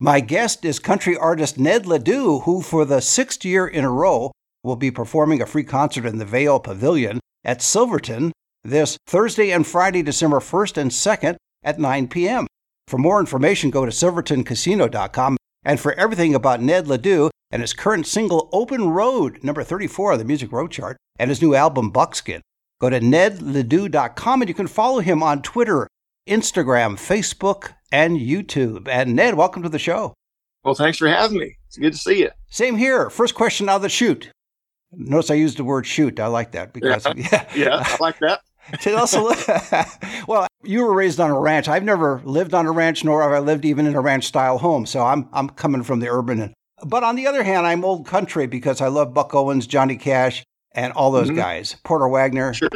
My guest is country artist Ned Ledoux, who for the sixth year in a row will be performing a free concert in the Veil Pavilion at Silverton this Thursday and Friday, December 1st and 2nd at 9 p.m. For more information, go to silvertoncasino.com. And for everything about Ned Ledoux and his current single Open Road, number 34 on the Music Row chart, and his new album Buckskin, go to nedledoux.com and you can follow him on Twitter, Instagram, Facebook, and YouTube. And Ned, welcome to the show. Well, thanks for having me. It's good to see you. Same here. First question out of the chute. Notice I used the word chute. I like that because yeah, yeah, yeah I like that. Tell us a little, well, you were raised on a ranch. I've never lived on a ranch, nor have I lived even in a ranch style home. So I'm I'm coming from the urban. And, but on the other hand, I'm old country because I love Buck Owens, Johnny Cash, and all those mm-hmm. guys, Porter Wagoner. Sure.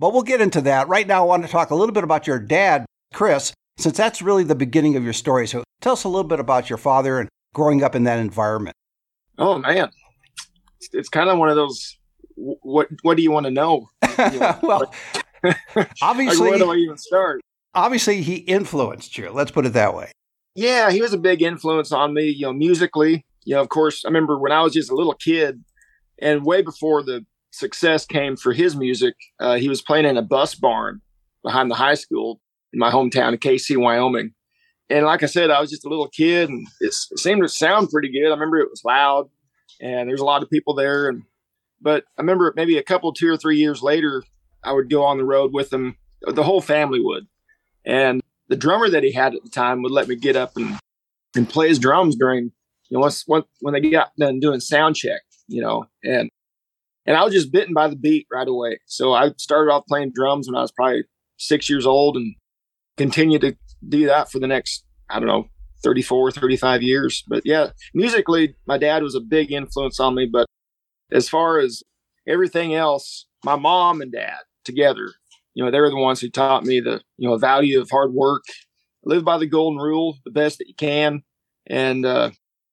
But we'll get into that. Right now, I want to talk a little bit about your dad, Chris, since that's really the beginning of your story. So tell us a little bit about your father and growing up in that environment. Oh man, it's, it's kind of one of those. What What do you want to know? Well, obviously, where do I even start? Obviously, he influenced you. Let's put it that way. Yeah, he was a big influence on me. You know, musically. You know, of course, I remember when I was just a little kid, and way before the success came for his music, uh, he was playing in a bus barn behind the high school my hometown of Kaycee, Wyoming. And like I said, I was just a little kid and it seemed to sound pretty good. I remember it was loud and there's a lot of people there. And, but I remember maybe a couple, two or three years later, I would go on the road with them. The whole family would. And the drummer that he had at the time would let me get up and, and play his drums during, you know, once, once when they got done doing sound check, you know, and, and I was just bitten by the beat right away. So I started off playing drums when I was probably six years old and continue to do that for the next, I don't know, 34, 35 years. But yeah, musically, my dad was a big influence on me. But as far as everything else, my mom and dad together, you know, they were the ones who taught me the, you know, value of hard work, live by the golden rule, the best that you can. And, uh,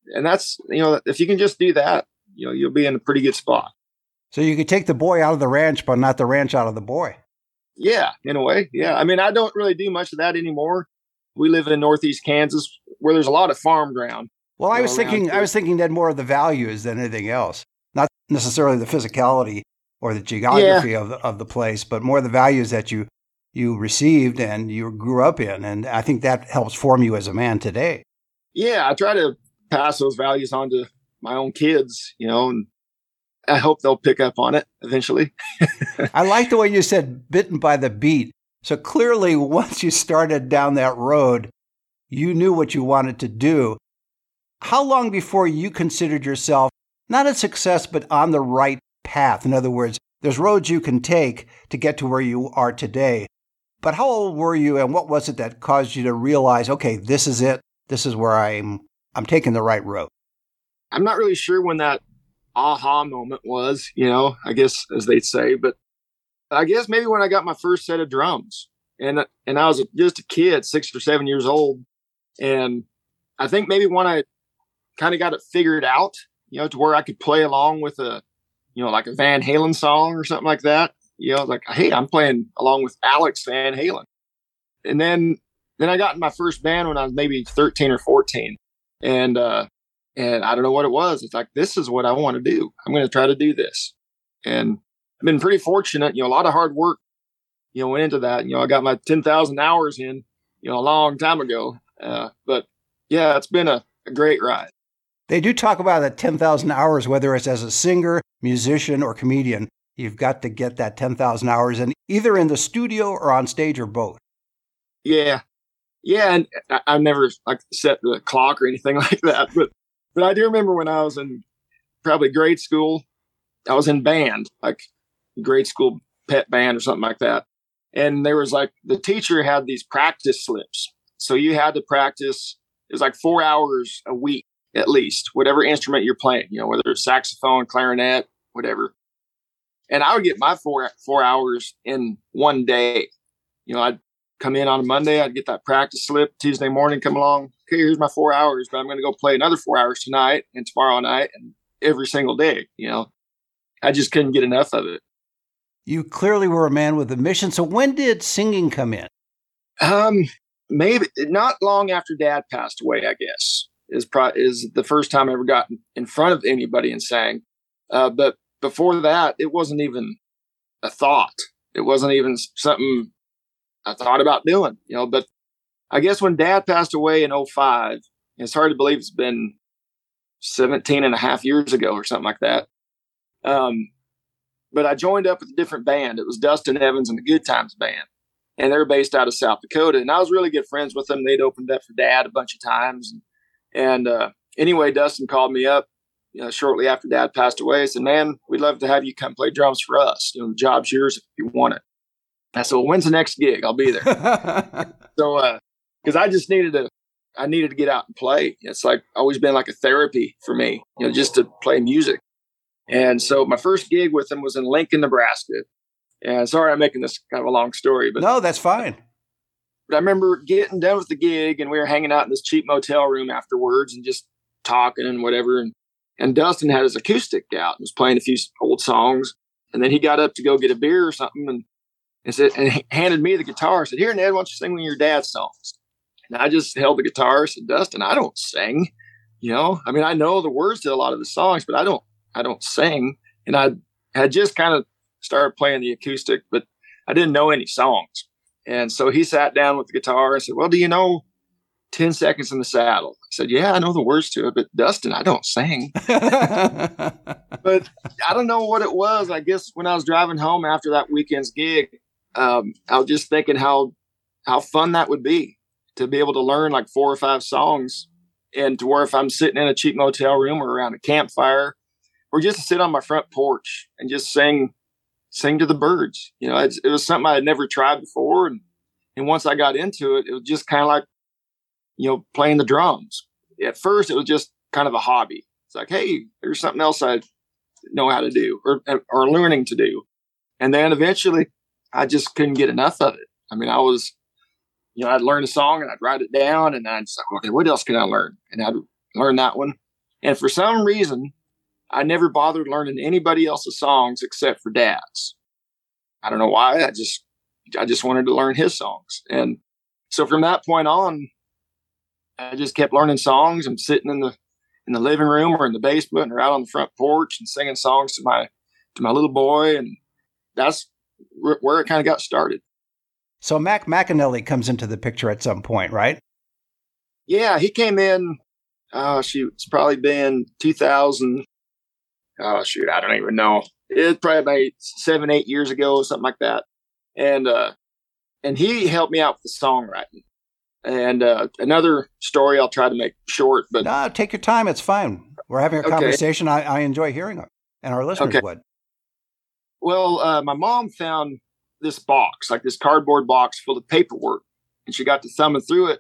and that's, you know, if you can just do that, you know, you'll be in a pretty good spot. So you could take the boy out of the ranch, but not the ranch out of the boy. Yeah, in a way. Yeah. I mean, I don't really do much of that anymore. We live in Northeast Kansas where there's a lot of farm ground. Well, I was thinking, I was thinking that more of the values than anything else, not necessarily the physicality or the geography yeah. of the, of the place, but more the values that you you received and you grew up in, and I think that helps form you as a man today. Yeah, I try to pass those values on to my own kids, you know, and I hope they'll pick up on it eventually. I like the way you said bitten by the beat. So clearly, once you started down that road, you knew what you wanted to do. How long before you considered yourself not a success, but on the right path? In other words, there's roads you can take to get to where you are today. But how old were you, and what was it that caused you to realize, okay, this is it. This is where I'm. I'm taking the right road. I'm not really sure when that aha moment was, you know, I guess as they'd say. But I guess maybe when I got my first set of drums and and I was just a kid, six or seven years old, and I think maybe when I kind of got it figured out, you know, to where I could play along with a, you know, like a Van Halen song or something like that. You know, like hey, I'm playing along with Alex Van Halen, and then then I got in my first band when I was maybe 13 or 14, and uh, and I don't know what it was. It's like, this is what I want to do. I'm going to try to do this. And I've been pretty fortunate. You know, a lot of hard work, you know, went into that. You know, I got my 10,000 hours in, you know, a long time ago. Uh, but yeah, it's been a, a great ride. They do talk about that 10,000 hours, whether it's as a singer, musician, or comedian. You've got to get that 10,000 hours in either in the studio or on stage or both. Yeah. Yeah. And I, have never like set the clock or anything like that, but but I do remember when I was in probably grade school, I was in band, like grade school pet band or something like that. And there was like the teacher had these practice slips. So you had to practice, it was like four hours a week. at least, whatever instrument you're playing, you know, whether it's saxophone, clarinet, whatever. And I would get my four four hours in one day. You know, I'd come in on a Monday, I'd get that practice slip. Tuesday morning, come along. Okay, here's my four hours, but I'm going to go play another four hours tonight and tomorrow night and every single day. You know, I just couldn't get enough of it. You clearly were a man with a mission. So when did singing come in? Um, maybe not long after Dad passed away. I guess is pro- is the first time I ever got in front of anybody and sang. Uh, but before that, it wasn't even a thought. It wasn't even something I thought about doing. You know, but I guess when Dad passed away in 05, it's hard to believe it's been 17 and a half years ago or something like that. Um, but I joined up with a different band. It was Dustin Evans and the Good Times Band, and they're based out of South Dakota. And I was really good friends with them. They'd opened up for Dad a bunch of times, and, and uh, anyway, Dustin called me up you know, shortly after Dad passed away. He said, "Man, we'd love to have you come play drums for us. You know, the job's yours if you want it." I said, "Well, when's the next gig? I'll be there." so, because uh, I just needed to I needed to get out and play. It's like always been like a therapy for me, you know, just to play music. And so my first gig with them was in Lincoln, Nebraska. And sorry, I'm making this kind of a long story, but no, that's fine. But I remember getting done with the gig, and we were hanging out in this cheap motel room afterwards, and just talking and whatever. And and Dustin had his acoustic out and was playing a few old songs. And then he got up to go get a beer or something, and and said and handed me the guitar. Said, "Here, Ned, why don't you sing one of your dad's songs?" And I just held the guitar. Said, "Dustin, I don't sing." You know, I mean, I know the words to a lot of the songs, but I don't I don't sing. And I had just kind of started playing the acoustic, but I didn't know any songs. And so he sat down with the guitar and said, Well, do you know 10 seconds in the saddle? I said, Yeah, I know the words to it, but Dustin, I don't sing. but I don't know what it was. I guess when I was driving home after that weekend's gig, um, I was just thinking how how fun that would be to be able to learn like four or five songs and to where if I'm sitting in a cheap motel room or around a campfire or just sit on my front porch and just sing sing to the birds. You know, it was something I had never tried before, and and once I got into it, it was just kind of like you know playing the drums. At first, it was just kind of a hobby. It's like, hey, there's something else I know how to do or or learning to do, and then eventually, I just couldn't get enough of it. I mean, I was, you know, I'd learn a song and I'd write it down, and I'd say, okay, what else can I learn? And I'd learn that one. And for some reason, I never bothered learning anybody else's songs except for dad's. I don't know why. I just I just wanted to learn his songs. And so from that point on, I just kept learning songs and sitting in the in the living room or in the basement or out on the front porch and singing songs to my to my little boy and that's where it kind of got started. So Mac McAnally comes into the picture at some point, right? Yeah, he came in. Oh shoot, it's probably been 2000 oh shoot, I don't even know. It's probably about seven, eight years ago, something like that. And uh, and he helped me out with the songwriting. And uh, another story I'll try to make short, but no, take your time. It's fine. We're having a okay. conversation. I, I enjoy hearing it, and our listeners okay. would. Well, uh, my mom found this box, like this cardboard box full of paperwork, and she got to thumbing through it,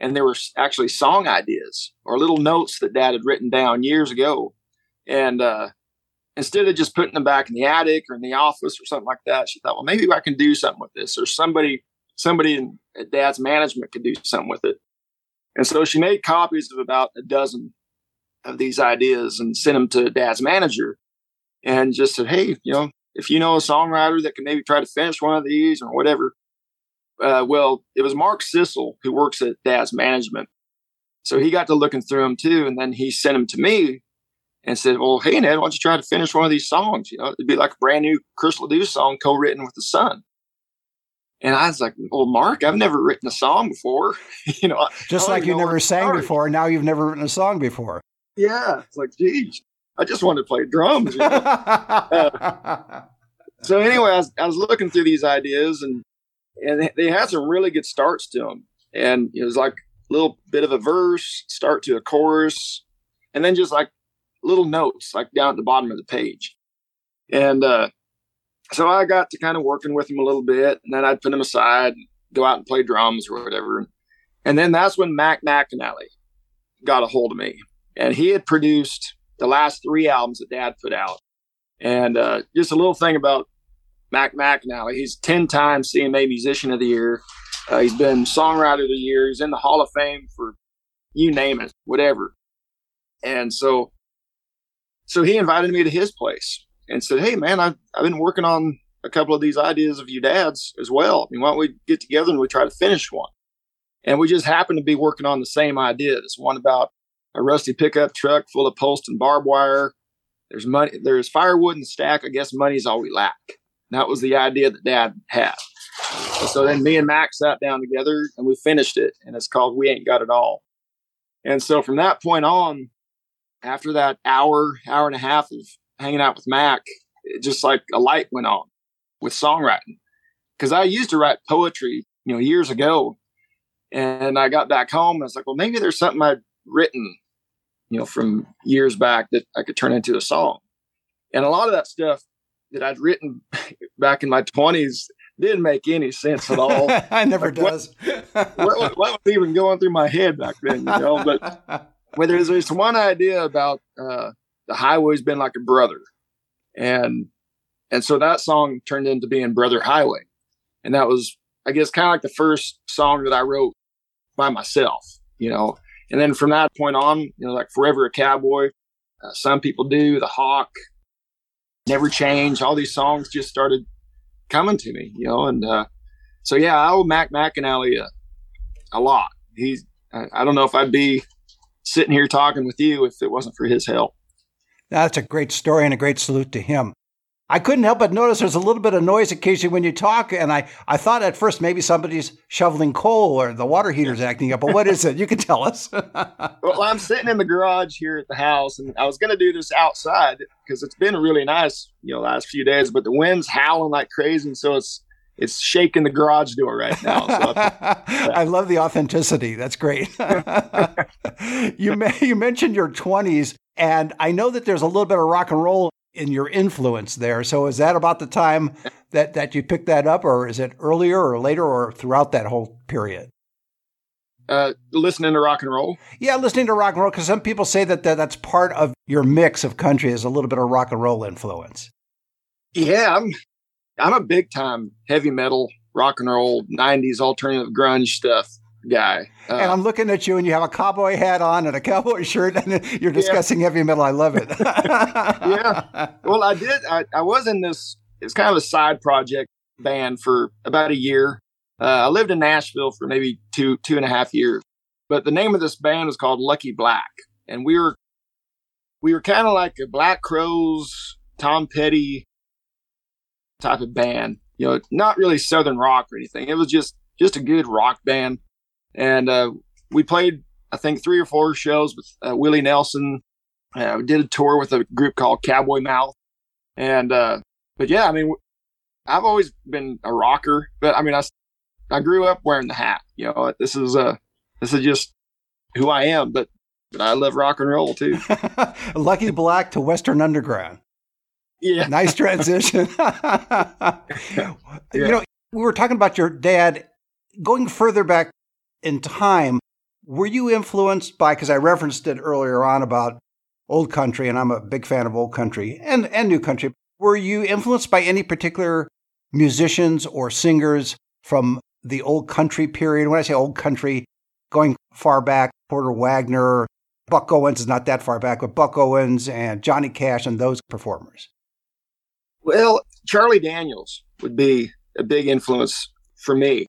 and there were actually song ideas or little notes that Dad had written down years ago and uh, instead of just putting them back in the attic or in the office or something like that, she thought, well, maybe I can do something with this, or somebody somebody in, at Dad's management could do something with it. And so she made copies of about a dozen of these ideas and sent them to Dad's manager, and just said, hey, you know, if you know a songwriter that can maybe try to finish one of these or whatever. Uh, well, it was Mark Sissel who works at Dad's management. So he got to looking through them too. And then he sent them to me and said, "Well, hey Ned, why don't you try to finish one of these songs? You know, it'd be like a brand new Chris Ledoux song co-written with the Son." And I was like, "Well, Mark, I've never written a song before. you know, just like you never sang before. Now you've never written a song before. Yeah, it's like, geez, I just wanted to play drums. You know? uh, so anyway, I was, I was looking through these ideas, and and they had some really good starts to them. And it was like a little bit of a verse, start to a chorus, and then just like little notes like down at the bottom of the page. And uh, so I got to kind of working with him a little bit, and then I'd put him aside, go out and play drums or whatever. And then that's when Mac McAnally got a hold of me. and he had produced the last three albums that Dad put out. And uh, just a little thing about Mac McAnally, he's ten times CMA Musician of the Year. Uh, he's been Songwriter of the Year. He's in the Hall of Fame for you name it, whatever. And so, so he invited me to his place and said, "Hey, man, I've I've been working on a couple of these ideas of you dads as well. I mean, why don't we get together and we try to finish one?" And we just happened to be working on the same idea. One about a rusty pickup truck full of post and barbed wire. There's money. There's firewood in the stack. I guess money's all we lack. That was the idea that Dad had. So then me and Mac sat down together and we finished it, and it's called "We Ain't Got It All." And so from that point on, after that hour, hour and a half of hanging out with Mac, it just like a light went on with songwriting. Because I used to write poetry, you know, years ago, and I got back home and I was like, well, maybe there's something I'd written, you know, from years back that I could turn into a song. And a lot of that stuff that I'd written back in my 20s didn't make any sense at all. I never like, does. what, what, what, was even going through my head back then, you know? But but there's this one idea about uh, the highway's been like a brother, and and so that song turned into being Brother Highway, and that was I guess kind of like the first song that I wrote by myself, you know. And then from that point on, you know, like Forever a Cowboy, uh, Some People Do, The Hawk, Never Change, all these songs just started coming to me, you know. And uh, so, yeah, I owe Mac McAnally a, a lot. He's, I, I don't know if I'd be sitting here talking with you if it wasn't for his help. That's a great story and a great salute to him. I couldn't help but notice there's a little bit of noise occasionally when you talk, and I, I thought at first maybe somebody's shoveling coal or the water heater's acting up, but what is it? You can tell us. well, I'm sitting in the garage here at the house, and I was going to do this outside because it's been really nice, you know, last few days, but the wind's howling like crazy, and so it's it's shaking the garage door right now. So I love the authenticity. That's great. you you mentioned your 20s, and I know that there's a little bit of rock and roll in your influence there. So is that about the time that that you picked that up, or is it earlier or later, or throughout that whole period? Uh, listening to rock and roll. Yeah, listening to rock and roll because some people say that, that that's part of your mix of country is a little bit of rock and roll influence. Yeah, I'm I'm a big time heavy metal, rock and roll, '90s alternative grunge stuff guy. Uh, and I'm looking at you, and you have a cowboy hat on and a cowboy shirt, and you're discussing yeah. heavy metal. I love it. yeah. Well, I did. I, I was in this. It's kind of a side project band for about a year. Uh, I lived in Nashville for maybe two two and a half years, but the name of this band was called Lucky Black, and we were we were kind of like a Black Crowes, Tom Petty type of band. You know, not really southern rock or anything. It was just just a good rock band and uh, we played I think three or four shows with uh, Willie Nelson. Uh, we did a tour with a group called Cowboy Mouth, and uh, but yeah, I mean, I've always been a rocker, but I mean, I I grew up wearing the hat. You know, this is uh this is just who I am, but but I love rock and roll too. Lucky Black to Western Underground. Yeah, nice transition. yeah. You know, we were talking about your dad going further back in time, were you influenced by, because I referenced it earlier on about old country, and I'm a big fan of old country and, and new country. Were you influenced by any particular musicians or singers from the old country period? When I say old country, going far back, Porter Wagoner, Buck Owens is not that far back, but Buck Owens and Johnny Cash and those performers. Well, Charlie Daniels would be a big influence for me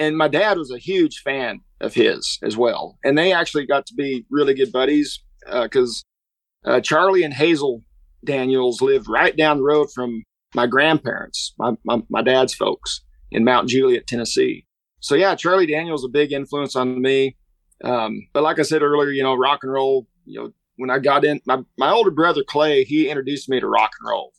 and my dad was a huge fan of his as well. And they actually got to be really good buddies because uh, uh, Charlie and Hazel Daniels lived right down the road from my grandparents, my, my, my dad's folks in Mount Juliet, Tennessee. So yeah, Charlie Daniels a big influence on me. Um, but like I said earlier, you know, rock and roll, you know, when I got in, my, my older brother Clay, he introduced me to rock and roll.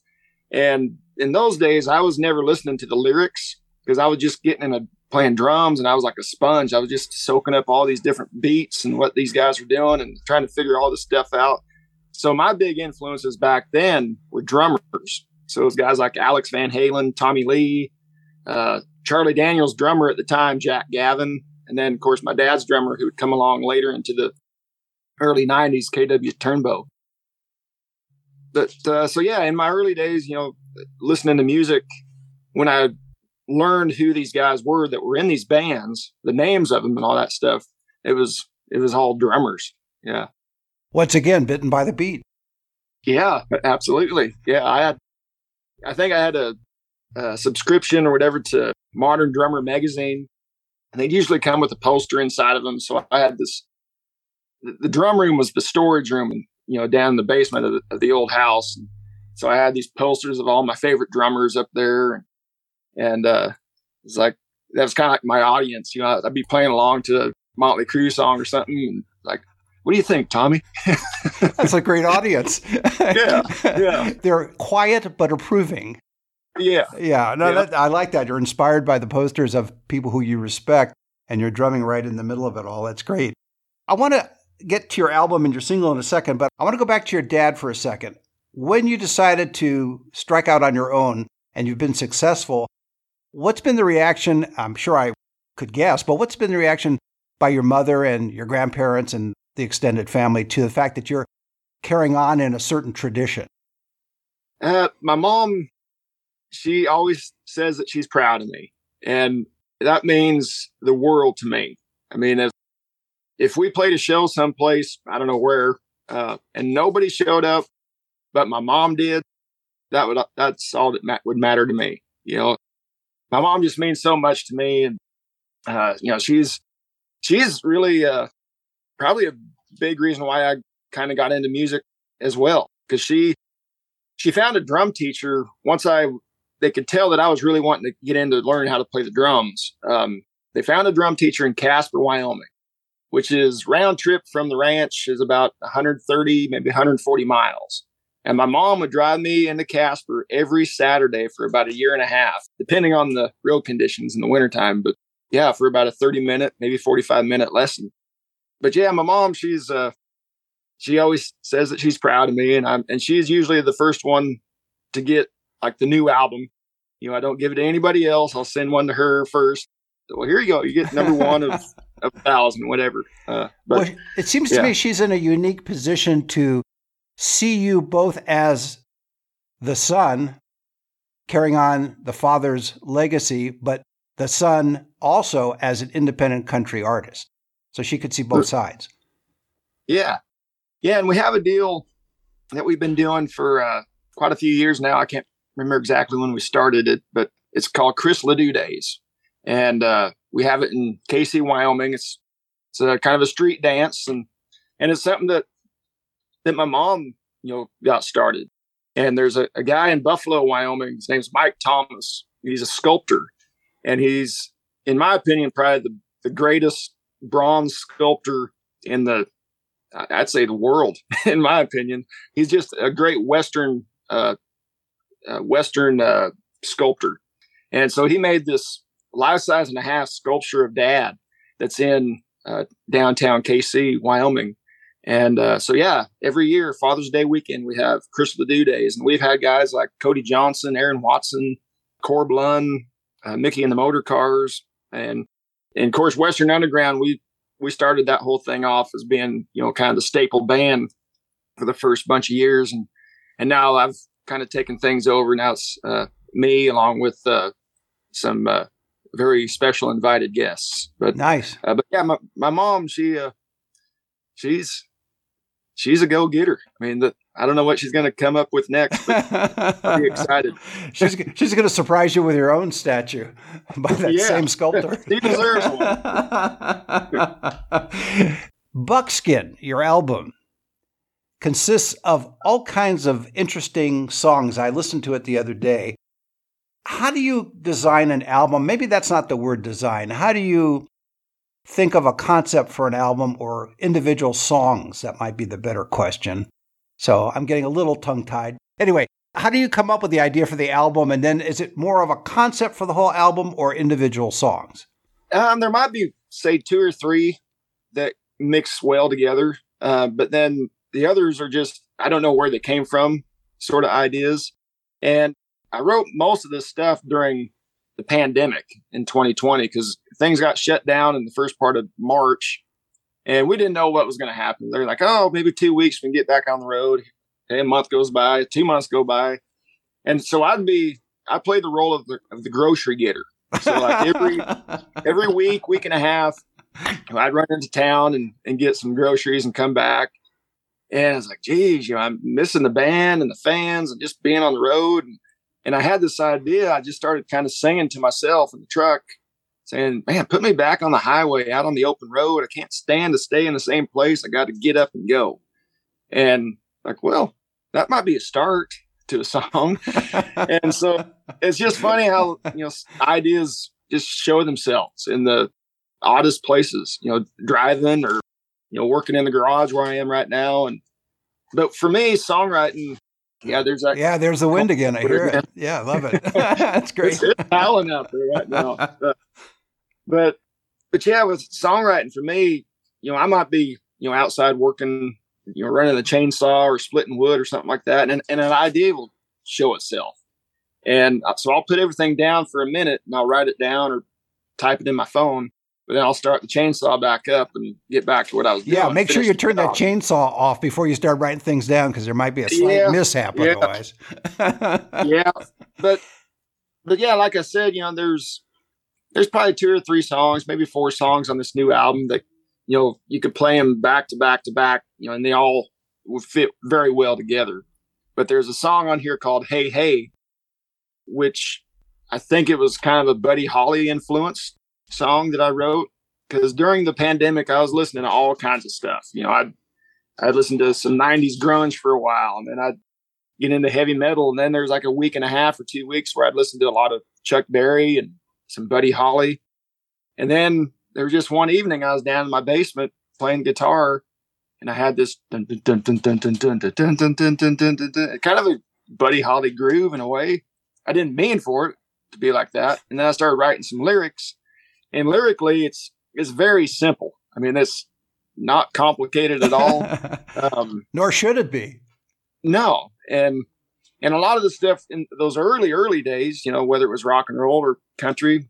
And in those days, I was never listening to the lyrics because I was just getting in a playing drums and I was like a sponge. I was just soaking up all these different beats and what these guys were doing and trying to figure all this stuff out. So my big influences back then were drummers. So it was guys like Alex Van Halen, Tommy Lee, uh, Charlie Daniels drummer at the time, Jack Gavin, and then of course my dad's drummer who would come along later into the early 90s KW Turnbow. But uh, so, yeah, in my early days, you know, listening to music, when I learned who these guys were that were in these bands, the names of them and all that stuff, it was it was all drummers. Yeah. Once again, bitten by the beat. Yeah, absolutely. Yeah, I had, I think I had a, a subscription or whatever to Modern Drummer magazine, and they'd usually come with a poster inside of them. So I had this. The, the drum room was the storage room, and you know, down in the basement of the, of the old house. And so I had these posters of all my favorite drummers up there, and, and uh, it's like that was kind of like my audience. You know, I'd be playing along to a Motley Crue song or something, and like what do you think, Tommy? That's a great audience. yeah, yeah. They're quiet but approving. Yeah, yeah. No, yeah. That, I like that. You're inspired by the posters of people who you respect, and you're drumming right in the middle of it all. That's great. I want to get to your album and your single in a second, but I want to go back to your dad for a second. When you decided to strike out on your own and you've been successful, what's been the reaction? I'm sure I could guess, but what's been the reaction by your mother and your grandparents and the extended family to the fact that you're carrying on in a certain tradition? Uh, my mom, she always says that she's proud of me, and that means the world to me. I mean, if if we played a show someplace, I don't know where, uh, and nobody showed up, but my mom did, that would that's all that ma- would matter to me. You know, my mom just means so much to me, and uh, you know, she's she's really uh, probably a big reason why I kind of got into music as well because she she found a drum teacher once I they could tell that I was really wanting to get into learning how to play the drums. Um, they found a drum teacher in Casper, Wyoming, which is round trip from the ranch is about 130 maybe 140 miles. And my mom would drive me into Casper every Saturday for about a year and a half, depending on the road conditions in the wintertime. But yeah, for about a 30 minute, maybe 45 minute lesson but yeah, my mom, she's uh, she always says that she's proud of me, and I'm and she's usually the first one to get like the new album. You know, I don't give it to anybody else. I'll send one to her first. Well, here you go. You get number one of a thousand, whatever. Uh, but well, it seems yeah. to me she's in a unique position to see you both as the son carrying on the father's legacy, but the son also as an independent country artist so she could see both sides. Yeah, yeah, and we have a deal that we've been doing for uh, quite a few years now. I can't remember exactly when we started it, but it's called Chris Ledoux Days, and uh, we have it in Kaycee, Wyoming. It's it's a kind of a street dance, and and it's something that that my mom you know got started. And there's a, a guy in Buffalo, Wyoming. His name's Mike Thomas. He's a sculptor, and he's, in my opinion, probably the, the greatest bronze sculptor in the I'd say the world, in my opinion. He's just a great Western uh, uh, Western uh, sculptor, and so he made this life size and a half sculpture of Dad that's in uh, downtown Kaycee, Wyoming. And uh, so, yeah, every year Father's Day weekend we have Chris Ledoux days, and we've had guys like Cody Johnson, Aaron Watson, Corb Lund, uh, Mickey and the Motor Cars, and and of course, Western Underground, we we started that whole thing off as being you know kind of the staple band for the first bunch of years, and and now I've kind of taken things over. Now it's uh, me along with uh, some uh, very special invited guests. But nice. Uh, but yeah, my my mom, she uh, she's she's a go getter. I mean, the, I don't know what she's going to come up with next. I'll be excited. she's she's going to surprise you with your own statue by that yeah. same sculptor. he deserves one. Buckskin, your album, consists of all kinds of interesting songs. I listened to it the other day. How do you design an album? Maybe that's not the word design. How do you think of a concept for an album or individual songs? That might be the better question. So I'm getting a little tongue tied. Anyway, how do you come up with the idea for the album? And then is it more of a concept for the whole album or individual songs? Um, there might be, say, two or three that mix well together. Uh, but then the others are just, I don't know where they came from, sort of ideas. And I wrote most of this stuff during the pandemic in 2020 because things got shut down in the first part of March. and we didn't know what was going to happen. They're like, oh, maybe two weeks we can get back on the road. Okay, a month goes by, two months go by, and so I'd be I played the role of the of the grocery getter. So like every every week, week and a half, I'd run into town and, and get some groceries and come back. And I was like, geez, you know, I'm missing the band and the fans and just being on the road. And, and I had this idea. I just started kind of singing to myself in the truck, saying, man, put me back on the highway out on the open road. I can't stand to stay in the same place. I got to get up and go. And like, well, that might be a start to a song. and so it's just funny how, you know, ideas just show themselves in the oddest places, you know, driving or, you know, working in the garage where I am right now. And, but for me, songwriting, yeah, there's that. Yeah, there's the wind again. I hear it. Yeah, I love it. That's great. It's, it's howling out there right now. but, but yeah, with songwriting for me, you know, I might be, you know, outside working you know, running a chainsaw or splitting wood or something like that. And, and an idea will show itself. And uh, so I'll put everything down for a minute and I'll write it down or type it in my phone. But then I'll start the chainsaw back up and get back to what I was doing. Yeah, make sure you turn that chainsaw off before you start writing things down because there might be a slight yeah, mishap yeah. otherwise. yeah, but but yeah, like I said, you know, there's there's probably two or three songs, maybe four songs on this new album that you know, you could play them back to back to back, you know, and they all would fit very well together. But there's a song on here called Hey Hey, which I think it was kind of a Buddy Holly influenced song that I wrote. Because during the pandemic, I was listening to all kinds of stuff. You know, I'd, I'd listen to some 90s grunge for a while, and then I'd get into heavy metal. And then there's like a week and a half or two weeks where I'd listen to a lot of Chuck Berry and some Buddy Holly. And then there was just one evening I was down in my basement playing guitar and I had this kind of a Buddy Holly groove in a way. I didn't mean for it to be like that. And then I started writing some lyrics. And lyrically it's it's very simple. I mean it's not complicated at all. Um, Nor should it be. No. And and a lot of the stuff in those early, early days, you know, whether it was rock and roll or country,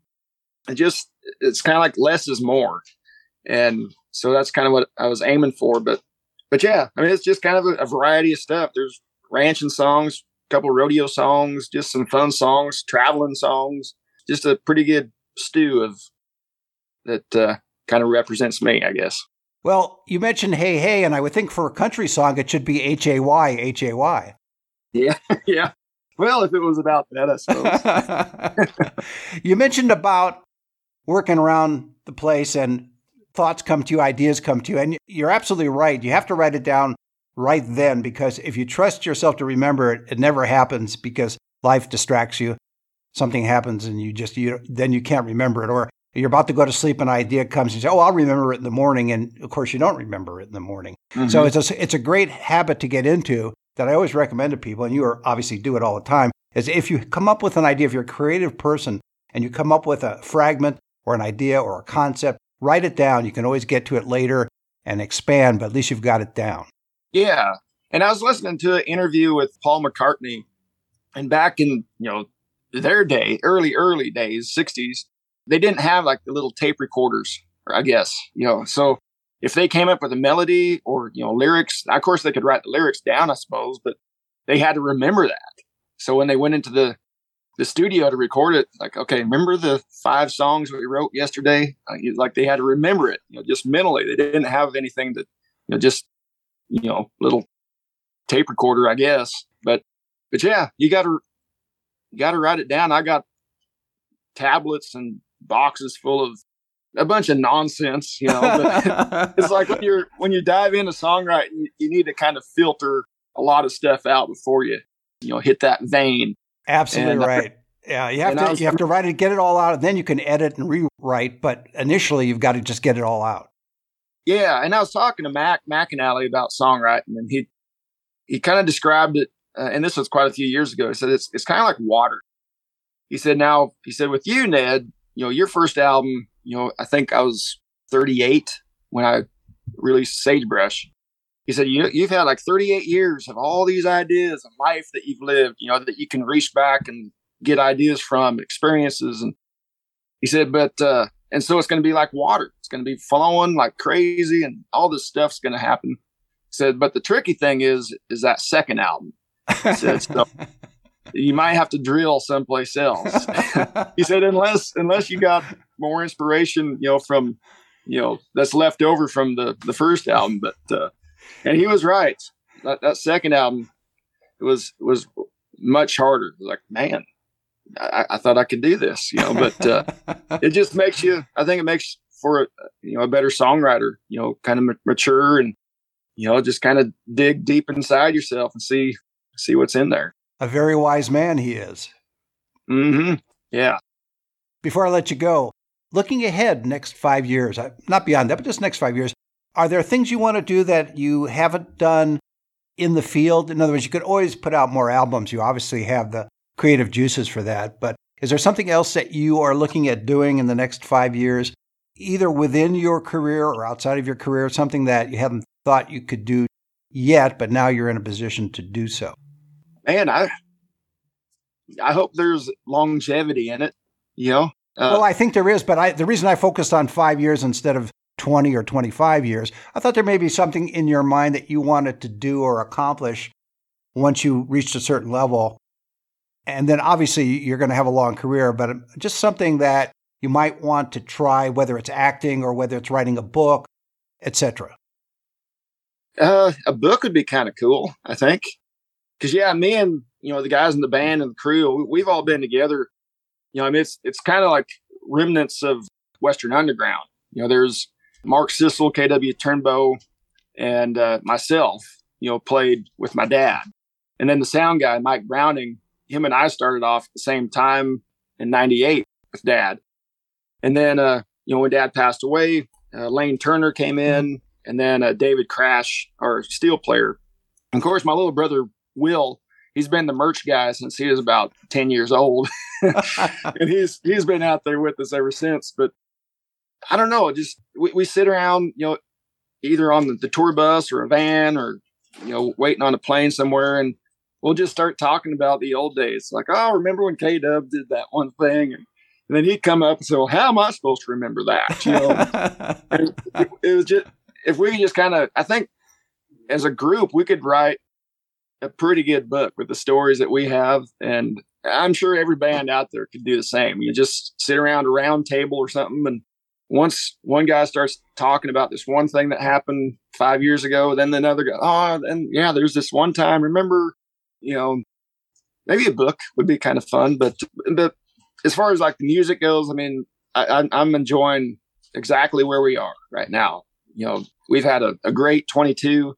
it just it's kind of like less is more, and so that's kind of what I was aiming for. But but yeah, I mean it's just kind of a, a variety of stuff. There's ranching songs, a couple rodeo songs, just some fun songs, traveling songs, just a pretty good stew of that uh, kind of represents me, I guess. Well, you mentioned Hey Hey, and I would think for a country song it should be H A Y H A Y. Yeah, yeah. Well, if it was about that, I suppose. you mentioned about working around the place and thoughts come to you, ideas come to you. And you're absolutely right. You have to write it down right then because if you trust yourself to remember it, it never happens because life distracts you. Something happens and you just, you, then you can't remember it. Or you're about to go to sleep, an idea comes and you say, Oh, I'll remember it in the morning. And of course, you don't remember it in the morning. Mm-hmm. So it's a, it's a great habit to get into that I always recommend to people. And you are obviously do it all the time is if you come up with an idea, if you're a creative person and you come up with a fragment or an idea or a concept, write it down. You can always get to it later and expand, but at least you've got it down. Yeah. And I was listening to an interview with Paul McCartney, and back in, you know, their day, early, early days, 60s, they didn't have like the little tape recorders, I guess, you know. So if they came up with a melody or, you know, lyrics, of course they could write the lyrics down, I suppose, but they had to remember that. So when they went into the the studio to record it. Like, okay, remember the five songs we wrote yesterday? Uh, like they had to remember it, you know, just mentally. They didn't have anything that, you know, just, you know, little tape recorder, I guess. But, but yeah, you got to, you got to write it down. I got tablets and boxes full of a bunch of nonsense, you know. But it's like when you're when you dive into songwriting, you, you need to kind of filter a lot of stuff out before you, you know, hit that vein Absolutely and, uh, right. Yeah, you have to was, you have to write it, get it all out, and then you can edit and rewrite. But initially, you've got to just get it all out. Yeah, and I was talking to Mac McAnally about songwriting, and he he kind of described it, uh, and this was quite a few years ago. He said it's it's kind of like water. He said now he said with you, Ned, you know your first album, you know I think I was 38 when I released Sagebrush, he said you, you've had like 38 years of all these ideas and life that you've lived you know that you can reach back and get ideas from experiences and he said but uh and so it's going to be like water. It's going to be flowing like crazy, and all this stuff's going to happen. He said, but the tricky thing is, is that second album. He said, so you might have to drill someplace else. he said, unless unless you got more inspiration, you know, from you know that's left over from the the first album. But uh, and he was right. That, that second album it was was much harder. Like man, I, I, thought I could do this, you know. But uh, it just makes you. I think it makes for a, you know a better songwriter. You know, kind of mature and you know just kind of dig deep inside yourself and see see what's in there. A very wise man he is. Mm-hmm. Yeah. Before I let you go, looking ahead next five years, not beyond that, but just next five years, are there things you want to do that you haven't done in the field? In other words, you could always put out more albums. You obviously have the creative juices for that. But is there something else that you are looking at doing in the next five years, either within your career or outside of your career, something that you haven't thought you could do yet, but now you're in a position to do so? Man, I I hope there's longevity in it. You know. Uh, well, I think there is, but I the reason I focused on five years instead of 20 or 25 years, I thought there may be something in your mind that you wanted to do or accomplish once you reached a certain level. And then obviously you're going to have a long career, but just something that you might want to try, whether it's acting or whether it's writing a book, etc. Uh, a book would be kind of cool, I think because yeah, me and you know the guys in the band and the crew, we've all been together. You know, I mean, it's it's kind of like remnants of Western Underground. You know, there's Mark Sissel, KW Turnbow, and uh, myself. You know, played with my dad, and then the sound guy Mike Browning. Him and I started off at the same time in '98 with Dad, and then uh, you know when Dad passed away, uh, Lane Turner came in, and then uh, David Crash, our steel player. And of course, my little brother Will, he's been the merch guy since he was about 10 years old. and he's he's been out there with us ever since. But I don't know, just we, we sit around, you know, either on the, the tour bus or a van or, you know, waiting on a plane somewhere and we'll just start talking about the old days. Like, oh, remember when K Dub did that one thing? And, and, then he'd come up and say, Well, how am I supposed to remember that? You know, it, it was just if we just kind of I think as a group we could write a pretty good book with the stories that we have. And I'm sure every band out there could do the same. You just sit around a round table or something. And once one guy starts talking about this one thing that happened five years ago, then another guy, oh, and yeah, there's this one time. Remember, you know, maybe a book would be kind of fun. But, but as far as like the music goes, I mean, I, I'm enjoying exactly where we are right now. You know, we've had a, a great 22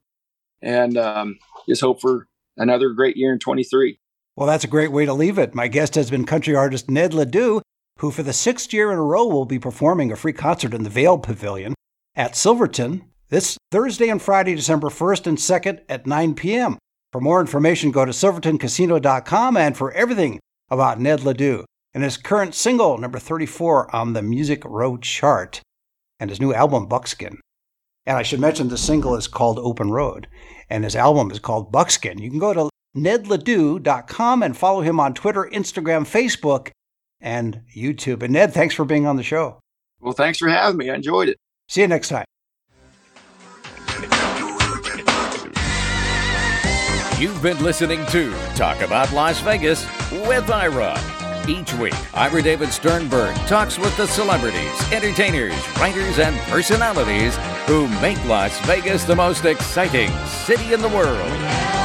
and um, just hope for another great year in 23. Well, that's a great way to leave it. My guest has been country artist Ned Ledoux, who for the sixth year in a row will be performing a free concert in the Veil Pavilion at Silverton this Thursday and Friday, December 1st and 2nd at 9 p.m. For more information, go to silvertoncasino.com and for everything about Ned Ledoux and his current single, number 34 on the Music Row chart, and his new album, Buckskin. And I should mention the single is called Open Road and his album is called Buckskin. You can go to nedledoux.com and follow him on Twitter, Instagram, Facebook, and YouTube. And Ned, thanks for being on the show. Well, thanks for having me. I enjoyed it. See you next time. You've been listening to Talk About Las Vegas with Ira. Each week, Ira David Sternberg talks with the celebrities, entertainers, writers, and personalities who make Las Vegas the most exciting city in the world.